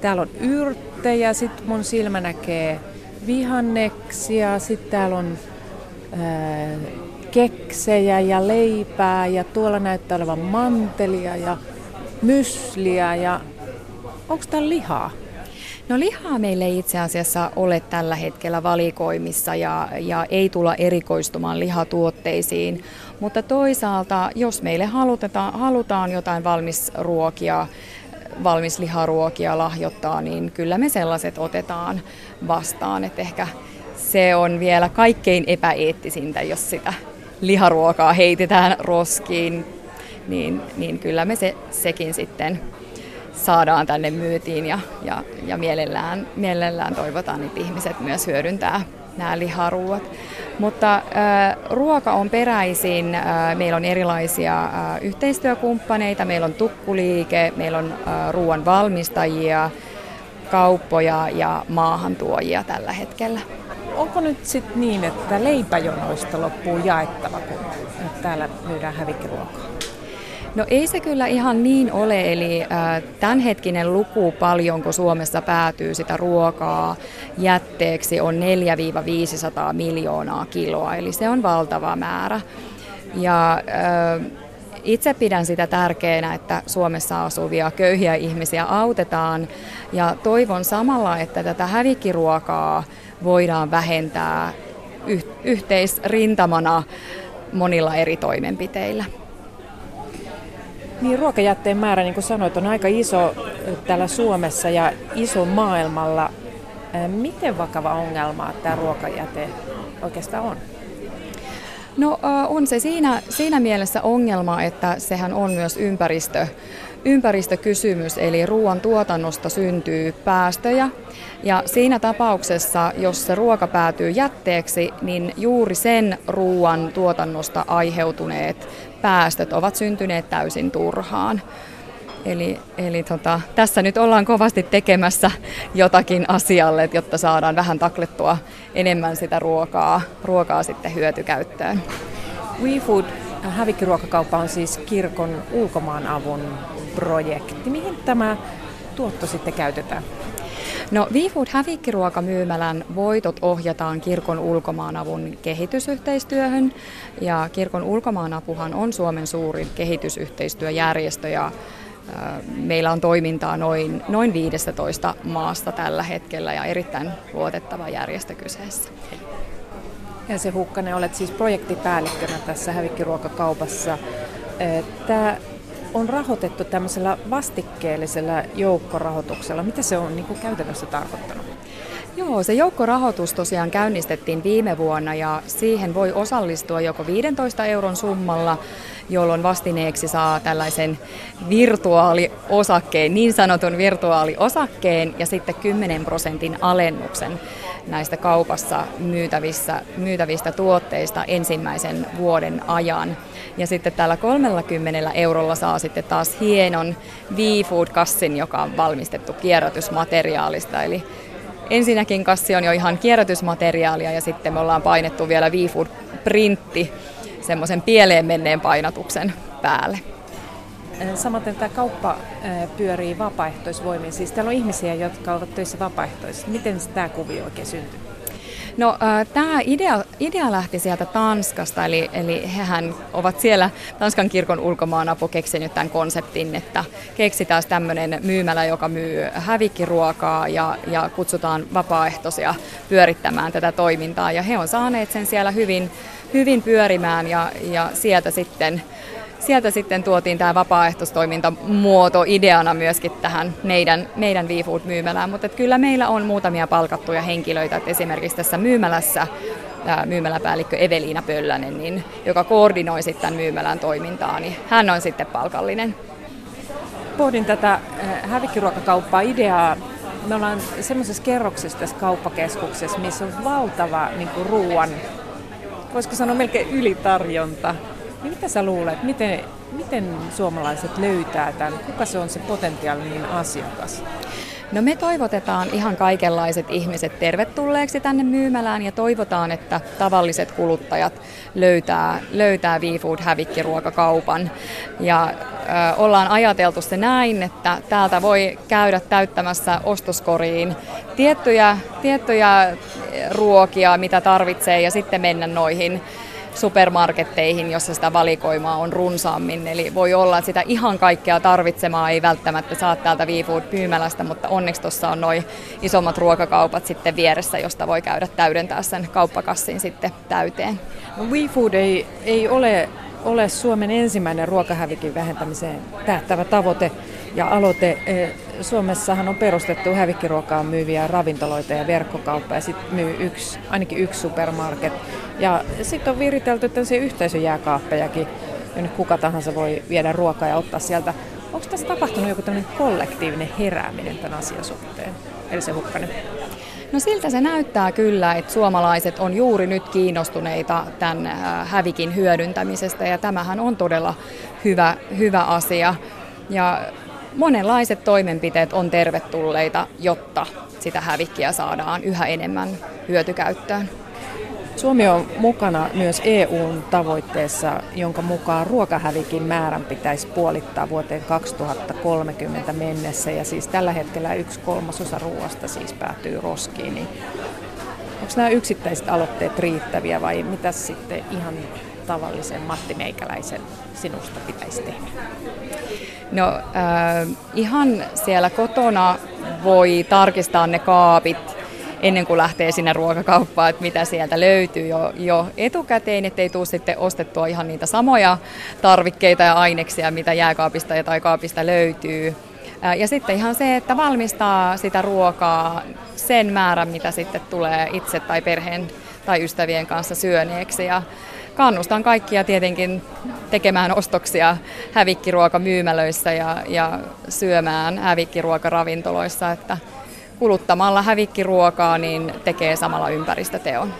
Täällä on yrttejä, sitten mun silmä näkee vihanneksia, sitten täällä on ää, keksejä ja leipää ja tuolla näyttää olevan mantelia ja mysliä ja onko täällä lihaa? No lihaa meille ei itse asiassa ole tällä hetkellä valikoimissa ja, ja ei tulla erikoistumaan lihatuotteisiin, mutta toisaalta jos meille halutetaan, halutaan jotain valmisruokia, valmisliharuokia lahjoittaa, niin kyllä me sellaiset otetaan vastaan. Et ehkä se on vielä kaikkein epäeettisintä, jos sitä liharuokaa heitetään roskiin, niin, niin kyllä me se, sekin sitten saadaan tänne myytiin ja, ja, ja mielellään, mielellään toivotaan, että ihmiset myös hyödyntää nämä liharuuat. Mutta äh, ruoka on peräisin, äh, meillä on erilaisia äh, yhteistyökumppaneita, meillä on tukkuliike, meillä on äh, ruoan valmistajia, kauppoja ja maahantuojia tällä hetkellä. Onko nyt sitten niin, että leipäjonoista loppuu jaettava, kun täällä myydään hävikkiruokaa? No ei se kyllä ihan niin ole, eli äh, tämänhetkinen luku paljonko Suomessa päätyy sitä ruokaa jätteeksi on 4-500 miljoonaa kiloa, eli se on valtava määrä. Ja äh, itse pidän sitä tärkeänä, että Suomessa asuvia köyhiä ihmisiä autetaan ja toivon samalla, että tätä hävikkiruokaa voidaan vähentää yhteisrintamana monilla eri toimenpiteillä. Niin, ruokajätteen määrä, niin kuin sanoit, on aika iso täällä Suomessa ja iso maailmalla. Miten vakava ongelma tämä ruokajäte oikeastaan on? No on se siinä, siinä mielessä ongelma, että sehän on myös ympäristö, ympäristökysymys, eli ruoan tuotannosta syntyy päästöjä. Ja siinä tapauksessa, jos se ruoka päätyy jätteeksi, niin juuri sen ruoan tuotannosta aiheutuneet päästöt ovat syntyneet täysin turhaan. Eli, eli tota, tässä nyt ollaan kovasti tekemässä jotakin asialle, jotta saadaan vähän taklettua enemmän sitä ruokaa, ruokaa sitten hyötykäyttöön. WeFood hävikkiruokakauppa on siis kirkon ulkomaanavun projekti. Mihin tämä tuotto sitten käytetään? No WeFood hävikkiruokamyymälän voitot ohjataan kirkon ulkomaanavun kehitysyhteistyöhön ja kirkon ulkomaanapuhan on Suomen suurin kehitysyhteistyöjärjestö ja Meillä on toimintaa noin, noin 15 maasta tällä hetkellä ja erittäin luotettava järjestö kyseessä. Ja se Hukkanen, olet siis projektipäällikkönä tässä hävikkiruokakaupassa. Tämä on rahoitettu tämmöisellä vastikkeellisella joukkorahoituksella. Mitä se on niin kuin käytännössä tarkoittanut? Joo, se joukkorahoitus tosiaan käynnistettiin viime vuonna ja siihen voi osallistua joko 15 euron summalla, jolloin vastineeksi saa tällaisen virtuaaliosakkeen, niin sanotun virtuaaliosakkeen ja sitten 10 prosentin alennuksen näistä kaupassa myytävissä, myytävistä tuotteista ensimmäisen vuoden ajan. Ja sitten täällä 30 eurolla saa sitten taas hienon V-Food-kassin, joka on valmistettu kierrätysmateriaalista. Eli ensinnäkin kassi on jo ihan kierrätysmateriaalia ja sitten me ollaan painettu vielä V-Food-printti semmoisen pieleen menneen painatuksen päälle. Samaten tämä kauppa pyörii vapaaehtoisvoimin. Siis täällä on ihmisiä, jotka ovat töissä vapaaehtoisesti. Miten tämä kuvio oikein syntyy? No tämä idea, idea lähti sieltä Tanskasta, eli, eli hehän ovat siellä Tanskan kirkon ulkomaanapu keksinyt tämän konseptin, että keksitään tämmöinen myymälä, joka myy hävikkiruokaa ja, ja kutsutaan vapaaehtoisia pyörittämään tätä toimintaa. Ja he on saaneet sen siellä hyvin, hyvin pyörimään ja, ja sieltä sitten sieltä sitten tuotiin tämä vapaaehtoistoimintamuoto ideana myöskin tähän meidän, meidän WeFood-myymälään, mutta kyllä meillä on muutamia palkattuja henkilöitä, että esimerkiksi tässä myymälässä myymäläpäällikkö Eveliina Pöllänen, niin, joka koordinoi sitten tämän myymälän toimintaa, niin hän on sitten palkallinen. Pohdin tätä hävikkiruokakauppaa ideaa. Me ollaan semmoisessa kerroksessa tässä kauppakeskuksessa, missä on valtava niin ruoan, voisiko sanoa melkein ylitarjonta. Mitä sä luulet, miten, miten suomalaiset löytää tämän? Kuka se on se potentiaalinen asiakas? No me toivotetaan ihan kaikenlaiset ihmiset tervetulleeksi tänne myymälään ja toivotaan, että tavalliset kuluttajat löytää, löytää V-Food hävikkiruokakaupan. Ja ö, ollaan ajateltu se näin, että täältä voi käydä täyttämässä ostoskoriin tiettyjä, tiettyjä ruokia, mitä tarvitsee ja sitten mennä noihin supermarketteihin, jossa sitä valikoimaa on runsaammin. Eli voi olla, että sitä ihan kaikkea tarvitsemaa ei välttämättä saa täältä VFood pyymälästä, mutta onneksi tuossa on noin isommat ruokakaupat sitten vieressä, josta voi käydä täydentää sen kauppakassin sitten täyteen. No, WeFood ei, ei ole, ole Suomen ensimmäinen ruokahävikin vähentämiseen tähtävä tavoite ja aloite. E, Suomessahan on perustettu hävikkiruokaa myyviä ravintoloita ja verkkokauppa ja sitten myy yksi, ainakin yksi supermarket. Ja sitten on viritelty tällaisia yhteisöjääkaappejakin, jonne kuka tahansa voi viedä ruokaa ja ottaa sieltä. Onko tässä tapahtunut joku tämmöinen kollektiivinen herääminen tämän asian suhteen? Eli se hukkanen. No siltä se näyttää kyllä, että suomalaiset on juuri nyt kiinnostuneita tämän äh, hävikin hyödyntämisestä ja tämähän on todella hyvä, hyvä asia. Ja monenlaiset toimenpiteet on tervetulleita, jotta sitä hävikkiä saadaan yhä enemmän hyötykäyttöön. Suomi on mukana myös EUn tavoitteessa, jonka mukaan ruokahävikin määrän pitäisi puolittaa vuoteen 2030 mennessä. Ja siis tällä hetkellä yksi kolmasosa ruoasta siis päätyy roskiin. Niin onko nämä yksittäiset aloitteet riittäviä vai mitä sitten ihan tavallisen Matti Meikäläisen sinusta pitäisi tehdä? No äh, ihan siellä kotona voi tarkistaa ne kaapit ennen kuin lähtee sinne ruokakauppaan, että mitä sieltä löytyy jo, jo etukäteen, ettei tule sitten ostettua ihan niitä samoja tarvikkeita ja aineksia, mitä jääkaapista tai kaapista löytyy. Ja sitten ihan se, että valmistaa sitä ruokaa sen määrän, mitä sitten tulee itse tai perheen tai ystävien kanssa syöneeksi. Ja kannustan kaikkia tietenkin tekemään ostoksia hävikkiruokamyymälöissä ja, ja syömään hävikkiruokaravintoloissa, että kuluttamalla hävikkiruokaa niin tekee samalla ympäristöteon.